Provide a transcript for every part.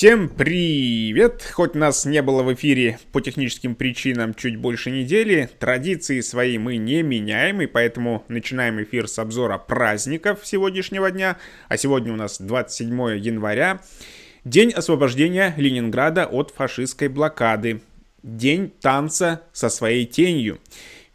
Всем привет! Хоть нас не было в эфире по техническим причинам чуть больше недели, традиции свои мы не меняем, и поэтому начинаем эфир с обзора праздников сегодняшнего дня. А сегодня у нас 27 января, день освобождения Ленинграда от фашистской блокады, день танца со своей тенью.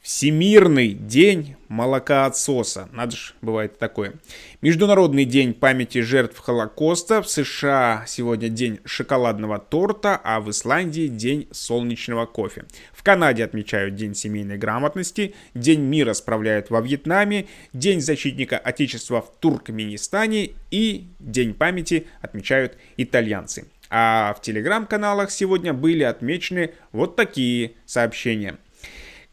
Всемирный день молокоотсоса. Надо же, бывает такое. Международный день памяти жертв Холокоста. В США сегодня день шоколадного торта, а в Исландии день солнечного кофе. В Канаде отмечают День семейной грамотности, День мира справляют во Вьетнаме, День защитника Отечества в Туркменистане и День памяти отмечают итальянцы. А в телеграм-каналах сегодня были отмечены вот такие сообщения –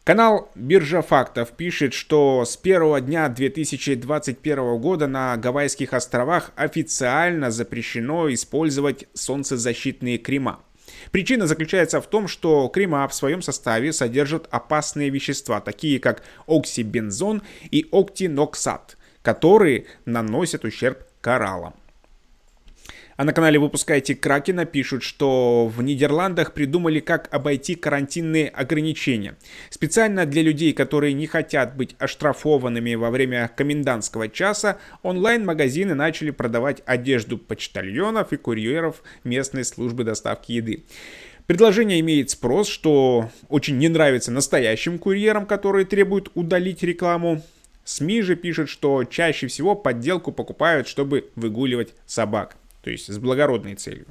Канал Биржа фактов пишет, что с первого дня 2021 года на Гавайских островах официально запрещено использовать солнцезащитные крема. Причина заключается в том, что крема в своем составе содержат опасные вещества, такие как оксибензон и октиноксат, которые наносят ущерб кораллам. А на канале «Выпускайте Кракена» пишут, что в Нидерландах придумали, как обойти карантинные ограничения. Специально для людей, которые не хотят быть оштрафованными во время комендантского часа, онлайн-магазины начали продавать одежду почтальонов и курьеров местной службы доставки еды. Предложение имеет спрос, что очень не нравится настоящим курьерам, которые требуют удалить рекламу. СМИ же пишут, что чаще всего подделку покупают, чтобы выгуливать собак то есть с благородной целью.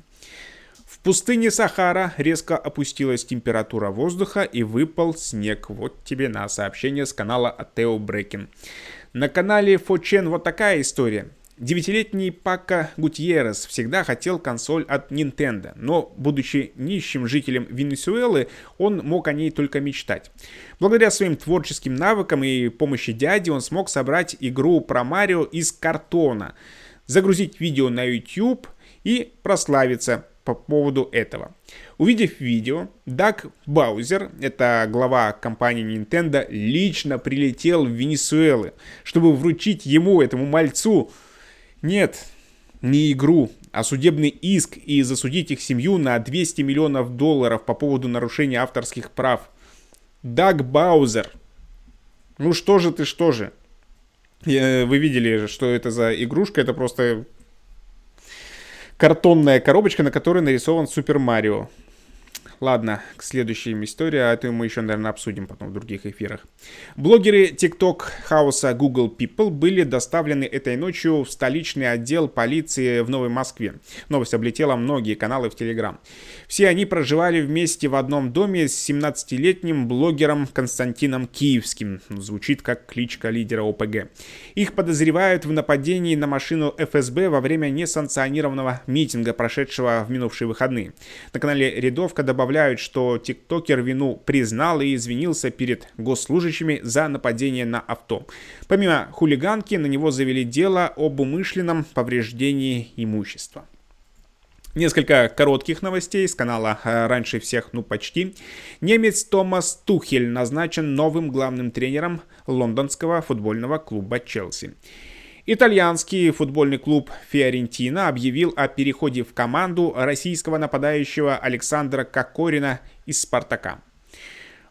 В пустыне Сахара резко опустилась температура воздуха и выпал снег. Вот тебе на сообщение с канала Атео Брекин. На канале Фочен вот такая история. Девятилетний Пака Гутьеррес всегда хотел консоль от Nintendo, но, будучи нищим жителем Венесуэлы, он мог о ней только мечтать. Благодаря своим творческим навыкам и помощи дяди он смог собрать игру про Марио из картона – загрузить видео на YouTube и прославиться по поводу этого. Увидев видео, Даг Баузер, это глава компании Nintendo, лично прилетел в Венесуэлы, чтобы вручить ему, этому мальцу, нет, не игру, а судебный иск и засудить их семью на 200 миллионов долларов по поводу нарушения авторских прав. Даг Баузер. Ну что же ты, что же? Вы видели, что это за игрушка? Это просто картонная коробочка, на которой нарисован Супер Марио. Ладно, к следующей истории, а это мы еще, наверное, обсудим потом в других эфирах. Блогеры TikTok хаоса Google People были доставлены этой ночью в столичный отдел полиции в Новой Москве. Новость облетела многие каналы в Телеграм. Все они проживали вместе в одном доме с 17-летним блогером Константином Киевским. Звучит как кличка лидера ОПГ. Их подозревают в нападении на машину ФСБ во время несанкционированного митинга, прошедшего в минувшие выходные. На канале Рядовка добавляют добавляют, что тиктокер вину признал и извинился перед госслужащими за нападение на авто. Помимо хулиганки, на него завели дело об умышленном повреждении имущества. Несколько коротких новостей с канала э, «Раньше всех, ну почти». Немец Томас Тухель назначен новым главным тренером лондонского футбольного клуба «Челси». Итальянский футбольный клуб Фиорентина объявил о переходе в команду российского нападающего Александра Кокорина из «Спартака».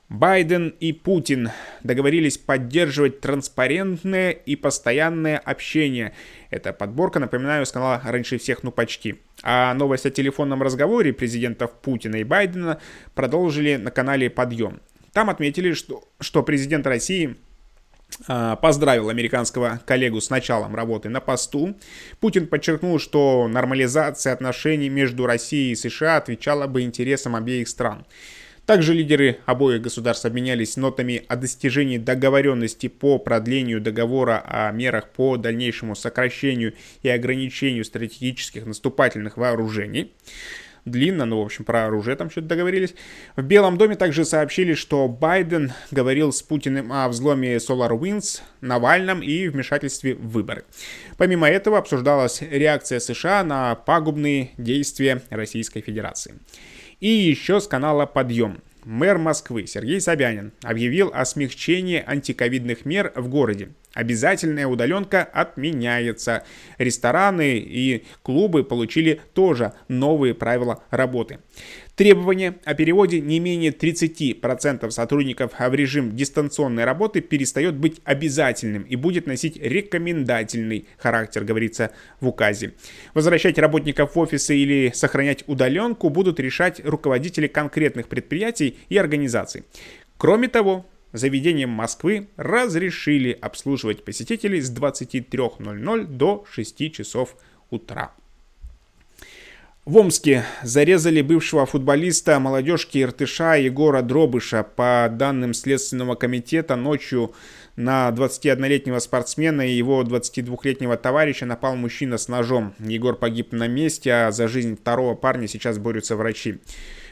Байден и Путин договорились поддерживать транспарентное и постоянное общение. Эта подборка, напоминаю, с канала «Раньше всех, ну почти». А новость о телефонном разговоре президентов Путина и Байдена продолжили на канале «Подъем». Там отметили, что, что президент России поздравил американского коллегу с началом работы на посту. Путин подчеркнул, что нормализация отношений между Россией и США отвечала бы интересам обеих стран. Также лидеры обоих государств обменялись нотами о достижении договоренности по продлению договора о мерах по дальнейшему сокращению и ограничению стратегических наступательных вооружений длинно, но, в общем, про оружие там что-то договорились. В Белом доме также сообщили, что Байден говорил с Путиным о взломе SolarWinds, Навальном и вмешательстве в выборы. Помимо этого обсуждалась реакция США на пагубные действия Российской Федерации. И еще с канала «Подъем». Мэр Москвы Сергей Собянин объявил о смягчении антиковидных мер в городе. Обязательная удаленка отменяется. Рестораны и клубы получили тоже новые правила работы. Требование о переводе не менее 30% сотрудников в режим дистанционной работы перестает быть обязательным и будет носить рекомендательный характер, говорится в указе. Возвращать работников в офисы или сохранять удаленку будут решать руководители конкретных предприятий и организаций. Кроме того, заведениям Москвы разрешили обслуживать посетителей с 23.00 до 6 часов утра. В Омске зарезали бывшего футболиста молодежки Иртыша Егора Дробыша. По данным Следственного комитета, ночью на 21-летнего спортсмена и его 22-летнего товарища напал мужчина с ножом. Егор погиб на месте, а за жизнь второго парня сейчас борются врачи.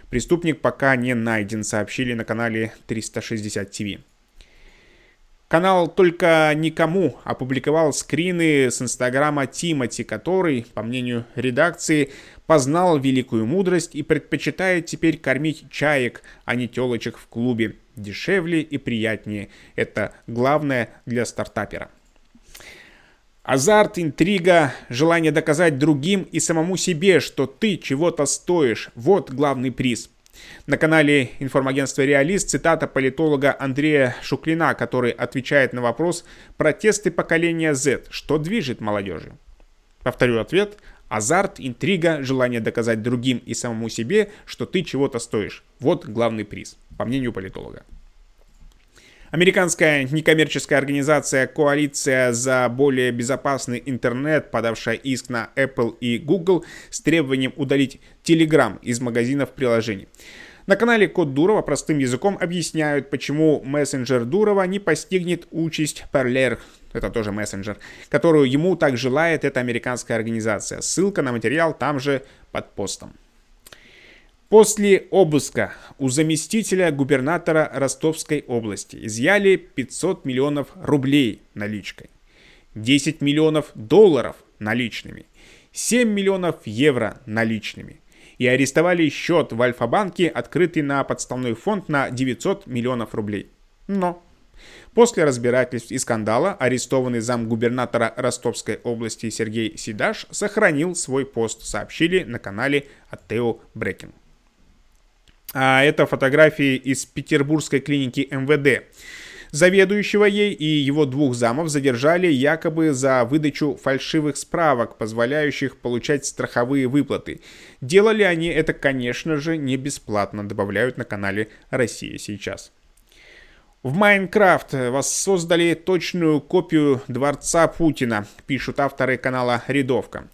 Преступник пока не найден, сообщили на канале 360 ТВ. Канал «Только никому» опубликовал скрины с инстаграма Тимати, который, по мнению редакции, познал великую мудрость и предпочитает теперь кормить чаек, а не телочек в клубе. Дешевле и приятнее. Это главное для стартапера. Азарт, интрига, желание доказать другим и самому себе, что ты чего-то стоишь – вот главный приз – на канале информагентства «Реалист» цитата политолога Андрея Шуклина, который отвечает на вопрос «Протесты поколения Z. Что движет молодежи?» Повторю ответ. Азарт, интрига, желание доказать другим и самому себе, что ты чего-то стоишь. Вот главный приз, по мнению политолога. Американская некоммерческая организация «Коалиция за более безопасный интернет», подавшая иск на Apple и Google с требованием удалить Telegram из магазинов приложений. На канале Код Дурова простым языком объясняют, почему мессенджер Дурова не постигнет участь Parler, это тоже мессенджер, которую ему так желает эта американская организация. Ссылка на материал там же под постом. После обыска у заместителя губернатора Ростовской области изъяли 500 миллионов рублей наличкой, 10 миллионов долларов наличными, 7 миллионов евро наличными и арестовали счет в Альфа-банке, открытый на подставной фонд на 900 миллионов рублей. Но После разбирательств и скандала арестованный замгубернатора Ростовской области Сергей Сидаш сохранил свой пост, сообщили на канале Атео Брекин. А это фотографии из петербургской клиники МВД. Заведующего ей и его двух замов задержали якобы за выдачу фальшивых справок, позволяющих получать страховые выплаты. Делали они это, конечно же, не бесплатно, добавляют на канале «Россия сейчас». В Майнкрафт воссоздали точную копию дворца Путина, пишут авторы канала «Рядовка».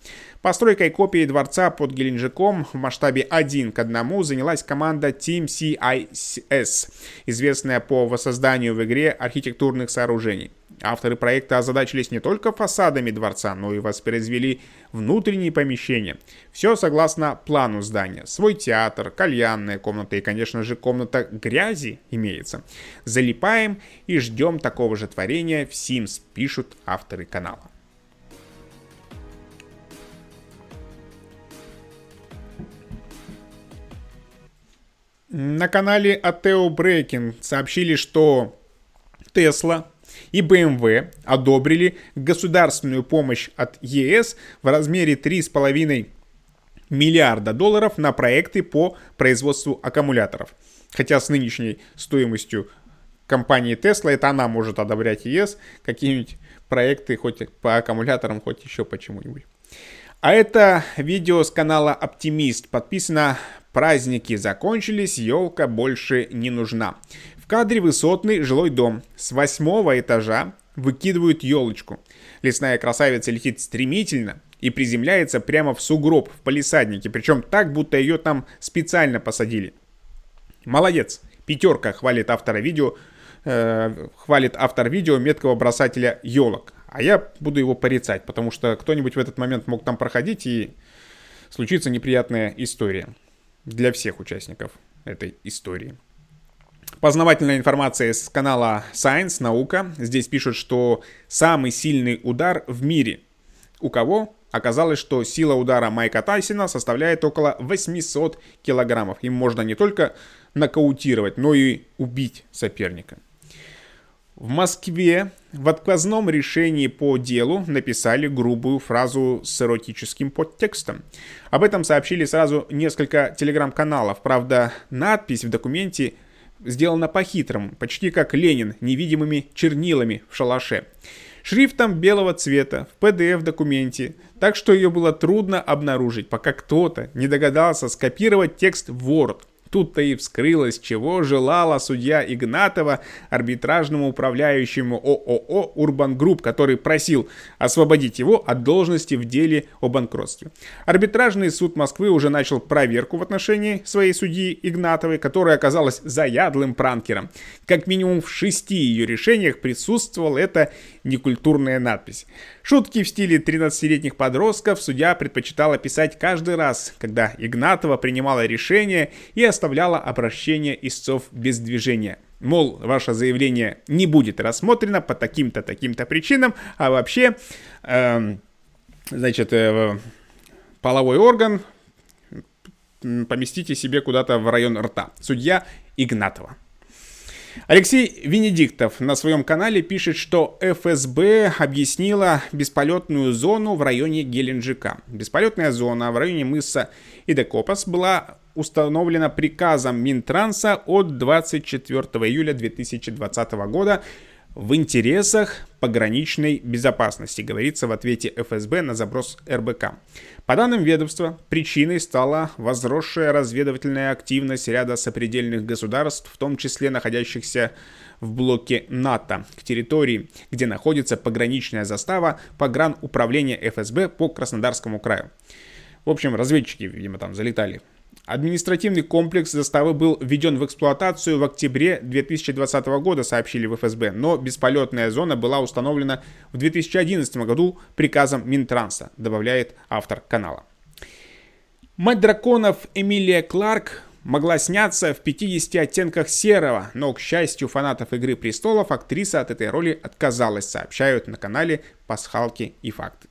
Постройкой копии дворца под Геленджиком в масштабе 1 к 1 занялась команда Team CIS, известная по воссозданию в игре архитектурных сооружений. Авторы проекта озадачились не только фасадами дворца, но и воспроизвели внутренние помещения. Все согласно плану здания. Свой театр, кальянная комната и, конечно же, комната грязи имеется. Залипаем и ждем такого же творения в Sims, пишут авторы канала. На канале Атео Брейкинг сообщили, что Tesla и BMW одобрили государственную помощь от ЕС в размере 3,5 миллиарда долларов на проекты по производству аккумуляторов. Хотя с нынешней стоимостью компании Tesla, это она может одобрять ЕС, какие-нибудь проекты хоть по аккумуляторам, хоть еще почему-нибудь. А это видео с канала Оптимист. Подписано Праздники закончились, елка больше не нужна. В кадре высотный жилой дом. С восьмого этажа выкидывают елочку. Лесная красавица летит стремительно и приземляется прямо в сугроб в палисаднике, причем так, будто ее там специально посадили. Молодец. Пятерка хвалит автора видео, э, хвалит автор видео меткого бросателя елок. А я буду его порицать, потому что кто-нибудь в этот момент мог там проходить и случится неприятная история для всех участников этой истории. Познавательная информация с канала Science, наука. Здесь пишут, что самый сильный удар в мире. У кого? Оказалось, что сила удара Майка Тайсона составляет около 800 килограммов. Им можно не только нокаутировать, но и убить соперника. В Москве в отказном решении по делу написали грубую фразу с эротическим подтекстом. Об этом сообщили сразу несколько телеграм-каналов. Правда, надпись в документе сделана по-хитрому, почти как Ленин, невидимыми чернилами в шалаше. Шрифтом белого цвета в PDF-документе, так что ее было трудно обнаружить, пока кто-то не догадался скопировать текст в Word – Тут-то и вскрылось, чего желала судья Игнатова арбитражному управляющему ООО «Урбан Групп», который просил освободить его от должности в деле о банкротстве. Арбитражный суд Москвы уже начал проверку в отношении своей судьи Игнатовой, которая оказалась заядлым пранкером. Как минимум в шести ее решениях присутствовала эта некультурная надпись. Шутки в стиле 13-летних подростков судья предпочитала писать каждый раз, когда Игнатова принимала решение и оставляла обращение истцов без движения. Мол, ваше заявление не будет рассмотрено по таким-то, таким-то причинам, а вообще, э, значит, э, половой орган поместите себе куда-то в район рта. Судья Игнатова. Алексей Венедиктов на своем канале пишет, что ФСБ объяснила бесполетную зону в районе Геленджика. Бесполетная зона в районе мыса Идекопас была установлена приказом Минтранса от 24 июля 2020 года в интересах пограничной безопасности, говорится в ответе ФСБ на заброс РБК. По данным ведомства, причиной стала возросшая разведывательная активность ряда сопредельных государств, в том числе находящихся в блоке НАТО, к территории, где находится пограничная застава погрануправления ФСБ по Краснодарскому краю. В общем, разведчики, видимо, там залетали Административный комплекс заставы был введен в эксплуатацию в октябре 2020 года, сообщили в ФСБ, но бесполетная зона была установлена в 2011 году приказом Минтранса, добавляет автор канала. Мать драконов Эмилия Кларк могла сняться в 50 оттенках серого, но, к счастью фанатов «Игры престолов», актриса от этой роли отказалась, сообщают на канале «Пасхалки и факты».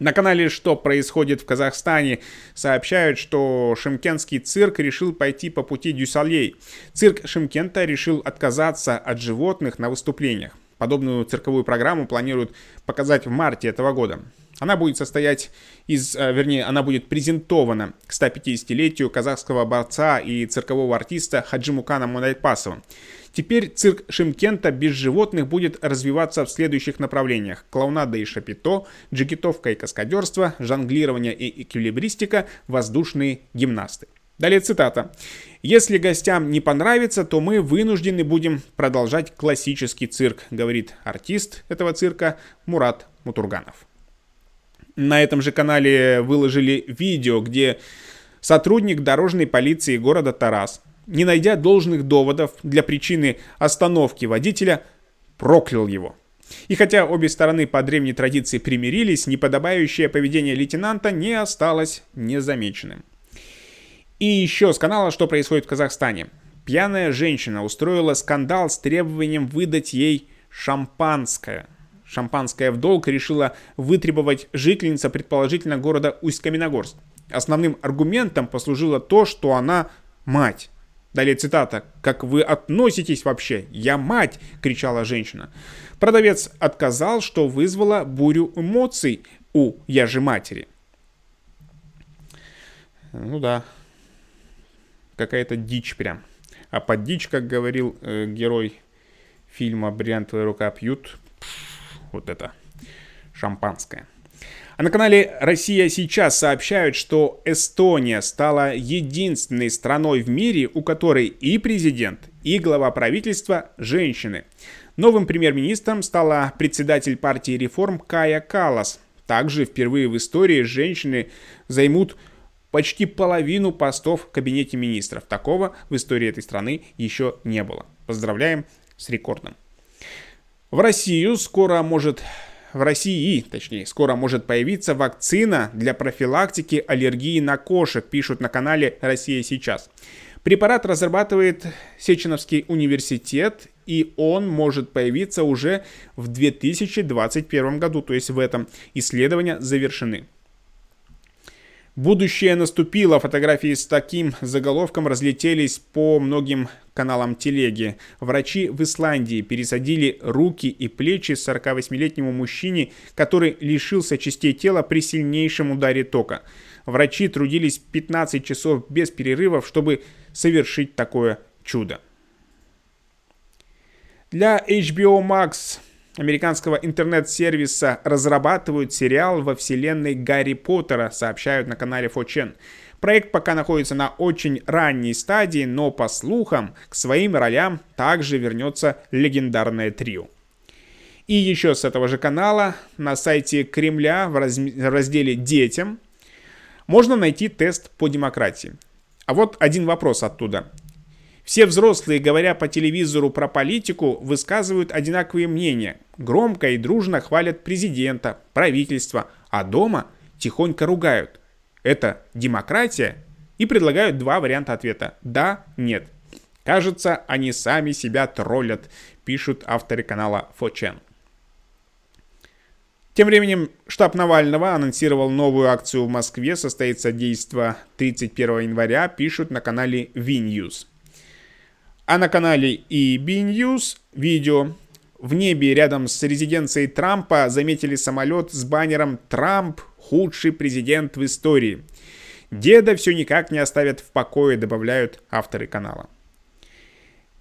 На канале «Что происходит в Казахстане» сообщают, что шимкентский цирк решил пойти по пути Дю Солей. Цирк Шимкента решил отказаться от животных на выступлениях. Подобную цирковую программу планируют показать в марте этого года. Она будет состоять из, э, вернее, она будет презентована к 150-летию казахского борца и циркового артиста Хаджимукана Мунайпасова. Теперь цирк Шимкента без животных будет развиваться в следующих направлениях. Клоунада и шапито, джигитовка и каскадерство, жонглирование и эквилибристика, воздушные гимнасты. Далее цитата. «Если гостям не понравится, то мы вынуждены будем продолжать классический цирк», говорит артист этого цирка Мурат Мутурганов. На этом же канале выложили видео, где сотрудник дорожной полиции города Тарас не найдя должных доводов для причины остановки водителя, проклял его. И хотя обе стороны по древней традиции примирились, неподобающее поведение лейтенанта не осталось незамеченным. И еще с канала «Что происходит в Казахстане». Пьяная женщина устроила скандал с требованием выдать ей шампанское. Шампанское в долг решила вытребовать жительница, предположительно, города Усть-Каменогорск. Основным аргументом послужило то, что она мать. Далее цитата. «Как вы относитесь вообще? Я мать!» – кричала женщина. Продавец отказал, что вызвало бурю эмоций у «я же матери». Ну да, какая-то дичь прям. А под дичь, как говорил э, герой фильма «Бриллиантовая рука пьют», вот это шампанское. А на канале «Россия сейчас» сообщают, что Эстония стала единственной страной в мире, у которой и президент, и глава правительства – женщины. Новым премьер-министром стала председатель партии реформ Кая Калас. Также впервые в истории женщины займут почти половину постов в кабинете министров. Такого в истории этой страны еще не было. Поздравляем с рекордом. В Россию скоро может в России, точнее, скоро может появиться вакцина для профилактики аллергии на кошек, пишут на канале «Россия сейчас». Препарат разрабатывает Сеченовский университет, и он может появиться уже в 2021 году, то есть в этом исследования завершены. Будущее наступило. Фотографии с таким заголовком разлетелись по многим каналам телеги. Врачи в Исландии пересадили руки и плечи 48-летнему мужчине, который лишился частей тела при сильнейшем ударе тока. Врачи трудились 15 часов без перерывов, чтобы совершить такое чудо. Для HBO Max американского интернет-сервиса разрабатывают сериал во вселенной Гарри Поттера, сообщают на канале Фочен. Проект пока находится на очень ранней стадии, но по слухам к своим ролям также вернется легендарное трио. И еще с этого же канала на сайте Кремля в разделе «Детям» можно найти тест по демократии. А вот один вопрос оттуда. Все взрослые, говоря по телевизору про политику, высказывают одинаковые мнения. Громко и дружно хвалят президента, правительство, а дома тихонько ругают. Это демократия? И предлагают два варианта ответа. Да, нет. Кажется, они сами себя троллят, пишут авторы канала Фочен. Тем временем штаб Навального анонсировал новую акцию в Москве. Состоится действо 31 января, пишут на канале V-News. А на канале EB News видео в небе рядом с резиденцией Трампа заметили самолет с баннером «Трамп – худший президент в истории». Деда все никак не оставят в покое, добавляют авторы канала.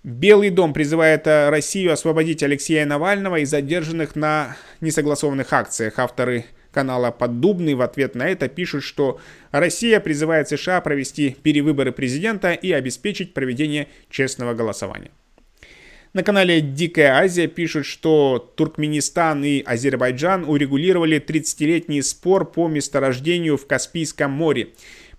Белый дом призывает Россию освободить Алексея Навального и задержанных на несогласованных акциях. Авторы канала Поддубный в ответ на это пишут, что Россия призывает США провести перевыборы президента и обеспечить проведение честного голосования. На канале Дикая Азия пишут, что Туркменистан и Азербайджан урегулировали 30-летний спор по месторождению в Каспийском море.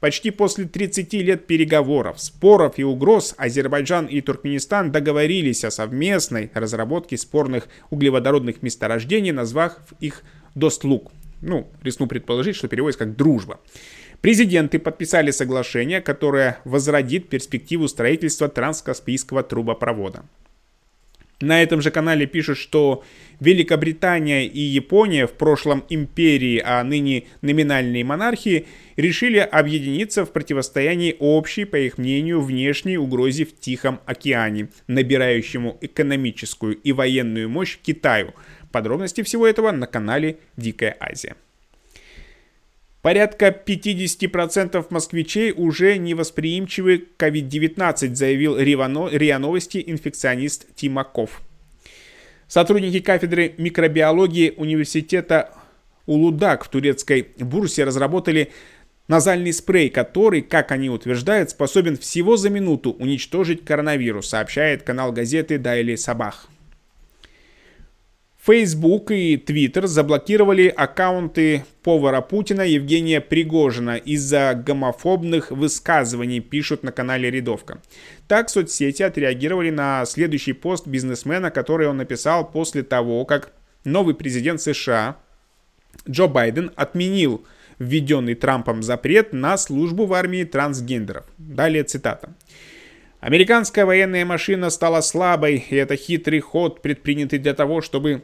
Почти после 30 лет переговоров, споров и угроз Азербайджан и Туркменистан договорились о совместной разработке спорных углеводородных месторождений, назвав их Достлук. Ну, рискну предположить, что переводится как «дружба». Президенты подписали соглашение, которое возродит перспективу строительства транскаспийского трубопровода. На этом же канале пишут, что Великобритания и Япония, в прошлом империи, а ныне номинальные монархии, решили объединиться в противостоянии общей, по их мнению, внешней угрозе в Тихом океане, набирающему экономическую и военную мощь Китаю – Подробности всего этого на канале Дикая Азия. Порядка 50% москвичей уже невосприимчивы к COVID-19, заявил РИА Новости инфекционист Тимаков. Сотрудники кафедры микробиологии университета Улудак в турецкой бурсе разработали назальный спрей, который, как они утверждают, способен всего за минуту уничтожить коронавирус, сообщает канал газеты Daily Sabah. Facebook и Twitter заблокировали аккаунты повара Путина Евгения Пригожина из-за гомофобных высказываний, пишут на канале Рядовка. Так соцсети отреагировали на следующий пост бизнесмена, который он написал после того, как новый президент США Джо Байден отменил введенный Трампом запрет на службу в армии трансгендеров. Далее цитата. Американская военная машина стала слабой, и это хитрый ход, предпринятый для того, чтобы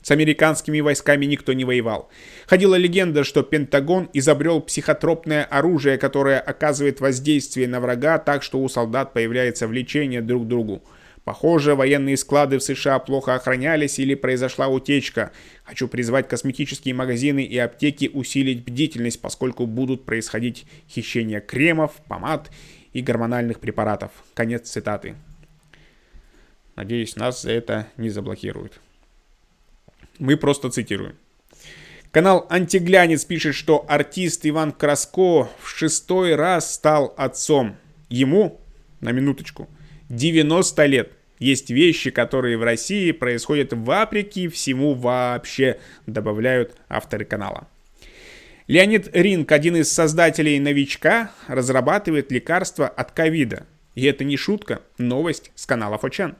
с американскими войсками никто не воевал. Ходила легенда, что Пентагон изобрел психотропное оружие, которое оказывает воздействие на врага так, что у солдат появляется влечение друг к другу. Похоже, военные склады в США плохо охранялись или произошла утечка. Хочу призвать косметические магазины и аптеки усилить бдительность, поскольку будут происходить хищения кремов, помад и гормональных препаратов. Конец цитаты. Надеюсь, нас за это не заблокируют. Мы просто цитируем. Канал «Антиглянец» пишет, что артист Иван Краско в шестой раз стал отцом. Ему, на минуточку, 90 лет. Есть вещи, которые в России происходят вопреки всему вообще, добавляют авторы канала. Леонид Ринг, один из создателей «Новичка», разрабатывает лекарство от ковида. И это не шутка, новость с канала Фочан.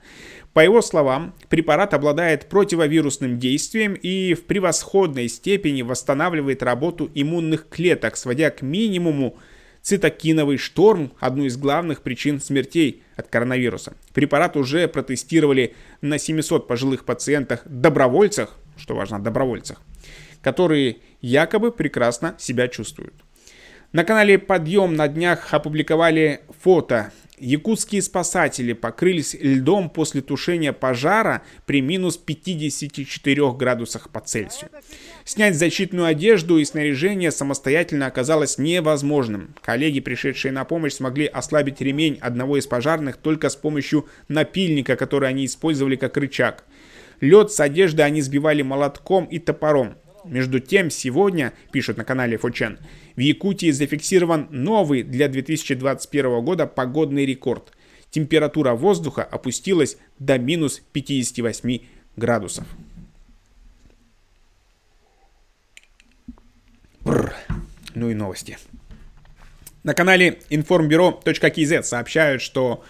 По его словам, препарат обладает противовирусным действием и в превосходной степени восстанавливает работу иммунных клеток, сводя к минимуму цитокиновый шторм, одну из главных причин смертей от коронавируса. Препарат уже протестировали на 700 пожилых пациентах-добровольцах, что важно, добровольцах, которые якобы прекрасно себя чувствуют. На канале «Подъем» на днях опубликовали фото. Якутские спасатели покрылись льдом после тушения пожара при минус 54 градусах по Цельсию. Снять защитную одежду и снаряжение самостоятельно оказалось невозможным. Коллеги, пришедшие на помощь, смогли ослабить ремень одного из пожарных только с помощью напильника, который они использовали как рычаг. Лед с одежды они сбивали молотком и топором. Между тем, сегодня, пишут на канале Фочен, в Якутии зафиксирован новый для 2021 года погодный рекорд. Температура воздуха опустилась до минус 58 градусов. Бррр. Ну и новости. На канале информбюро.кз сообщают, что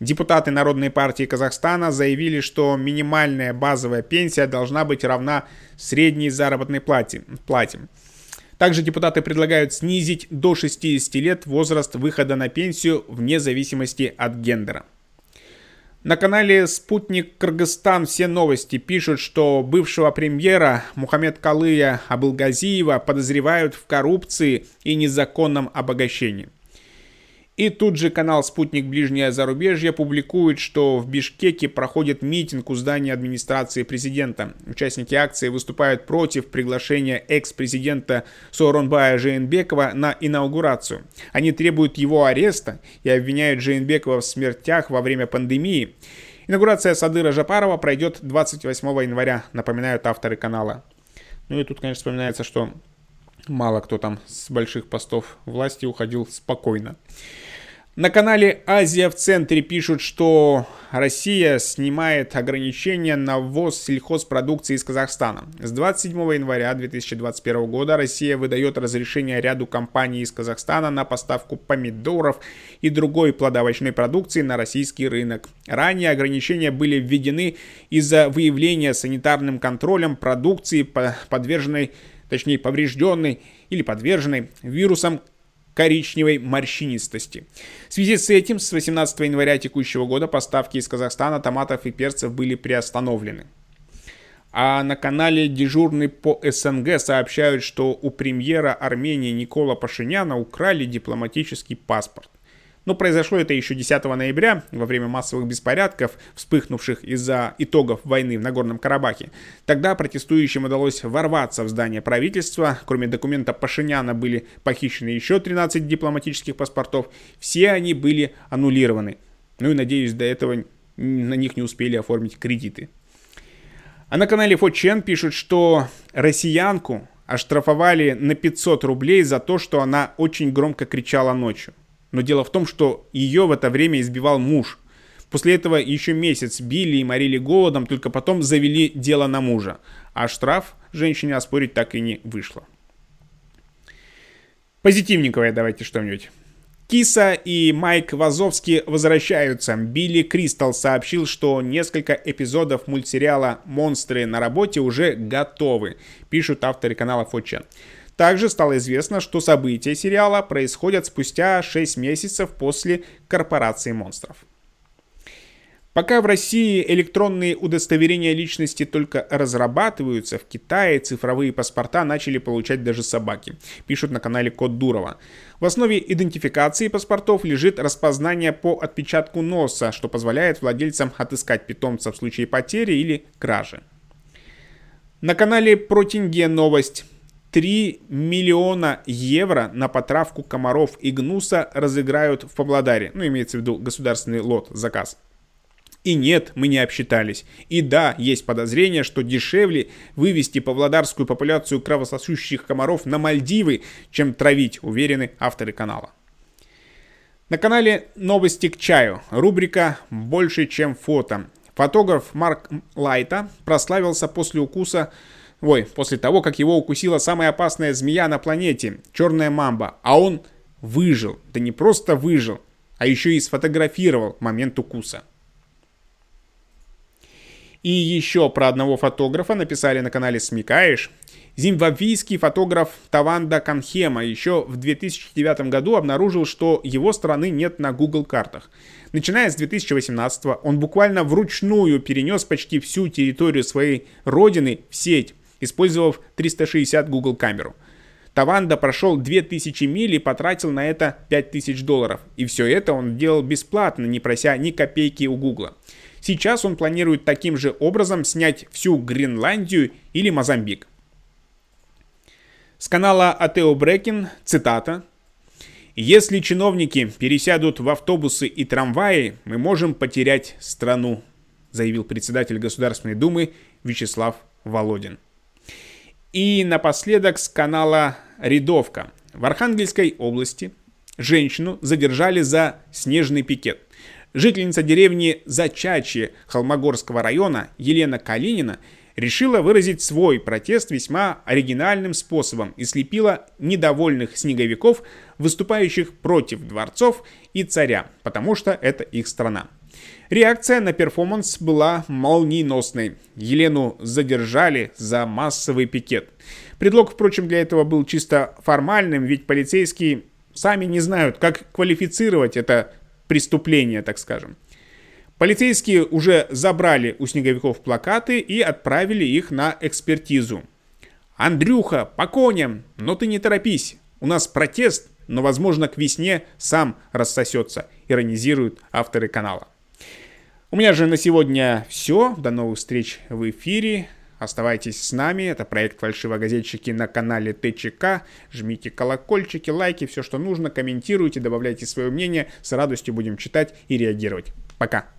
Депутаты Народной партии Казахстана заявили, что минимальная базовая пенсия должна быть равна средней заработной плате. плате. Также депутаты предлагают снизить до 60 лет возраст выхода на пенсию вне зависимости от гендера. На канале «Спутник Кыргызстан» все новости пишут, что бывшего премьера Мухаммед Калыя Абылгазиева подозревают в коррупции и незаконном обогащении. И тут же канал «Спутник Ближнее зарубежье» публикует, что в Бишкеке проходит митинг у здания администрации президента. Участники акции выступают против приглашения экс-президента Сооронбая Жейнбекова на инаугурацию. Они требуют его ареста и обвиняют Жейнбекова в смертях во время пандемии. Инаугурация Садыра Жапарова пройдет 28 января, напоминают авторы канала. Ну и тут, конечно, вспоминается, что мало кто там с больших постов власти уходил спокойно. На канале «Азия в центре» пишут, что Россия снимает ограничения на ввоз сельхозпродукции из Казахстана. С 27 января 2021 года Россия выдает разрешение ряду компаний из Казахстана на поставку помидоров и другой плодовочной продукции на российский рынок. Ранее ограничения были введены из-за выявления санитарным контролем продукции, подверженной, точнее поврежденной или подверженной вирусом коричневой морщинистости. В связи с этим с 18 января текущего года поставки из Казахстана томатов и перцев были приостановлены. А на канале «Дежурный по СНГ» сообщают, что у премьера Армении Никола Пашиняна украли дипломатический паспорт. Но произошло это еще 10 ноября, во время массовых беспорядков, вспыхнувших из-за итогов войны в Нагорном Карабахе. Тогда протестующим удалось ворваться в здание правительства. Кроме документа Пашиняна были похищены еще 13 дипломатических паспортов. Все они были аннулированы. Ну и надеюсь, до этого на них не успели оформить кредиты. А на канале Фочен пишут, что россиянку оштрафовали на 500 рублей за то, что она очень громко кричала ночью. Но дело в том, что ее в это время избивал муж. После этого еще месяц били и морили голодом, только потом завели дело на мужа. А штраф женщине оспорить так и не вышло. Позитивненькое давайте что-нибудь. Киса и Майк Вазовский возвращаются. Билли Кристал сообщил, что несколько эпизодов мультсериала «Монстры на работе» уже готовы, пишут авторы канала Фочен. Также стало известно, что события сериала происходят спустя 6 месяцев после корпорации монстров. Пока в России электронные удостоверения личности только разрабатываются, в Китае цифровые паспорта начали получать даже собаки, пишут на канале Код Дурова. В основе идентификации паспортов лежит распознание по отпечатку носа, что позволяет владельцам отыскать питомца в случае потери или кражи. На канале Про Тенге новость. 3 миллиона евро на потравку комаров и гнуса разыграют в Павлодаре. Ну, имеется в виду государственный лот, заказ. И нет, мы не обсчитались. И да, есть подозрение, что дешевле вывести павлодарскую популяцию кровососущих комаров на Мальдивы, чем травить, уверены авторы канала. На канале «Новости к чаю» рубрика «Больше, чем фото». Фотограф Марк Лайта прославился после укуса Ой, после того, как его укусила самая опасная змея на планете, черная мамба, а он выжил. Да не просто выжил, а еще и сфотографировал момент укуса. И еще про одного фотографа написали на канале «Смекаешь». Зимбабвийский фотограф Таванда Канхема еще в 2009 году обнаружил, что его страны нет на Google картах. Начиная с 2018 он буквально вручную перенес почти всю территорию своей родины в сеть использовав 360 Google камеру. Таванда прошел 2000 миль и потратил на это 5000 долларов. И все это он делал бесплатно, не прося ни копейки у Гугла. Сейчас он планирует таким же образом снять всю Гренландию или Мозамбик. С канала Атео Брекин цитата. «Если чиновники пересядут в автобусы и трамваи, мы можем потерять страну», заявил председатель Государственной Думы Вячеслав Володин. И напоследок с канала «Рядовка». В Архангельской области женщину задержали за снежный пикет. Жительница деревни Зачачье Холмогорского района Елена Калинина решила выразить свой протест весьма оригинальным способом и слепила недовольных снеговиков, выступающих против дворцов и царя, потому что это их страна. Реакция на перформанс была молниеносной. Елену задержали за массовый пикет. Предлог, впрочем, для этого был чисто формальным, ведь полицейские сами не знают, как квалифицировать это преступление, так скажем. Полицейские уже забрали у снеговиков плакаты и отправили их на экспертизу. «Андрюха, по коням, но ты не торопись. У нас протест, но, возможно, к весне сам рассосется», иронизируют авторы канала. У меня же на сегодня все. До новых встреч в эфире. Оставайтесь с нами. Это проект «Фальшивогазетчики» на канале ТЧК. Жмите колокольчики, лайки, все, что нужно. Комментируйте, добавляйте свое мнение. С радостью будем читать и реагировать. Пока.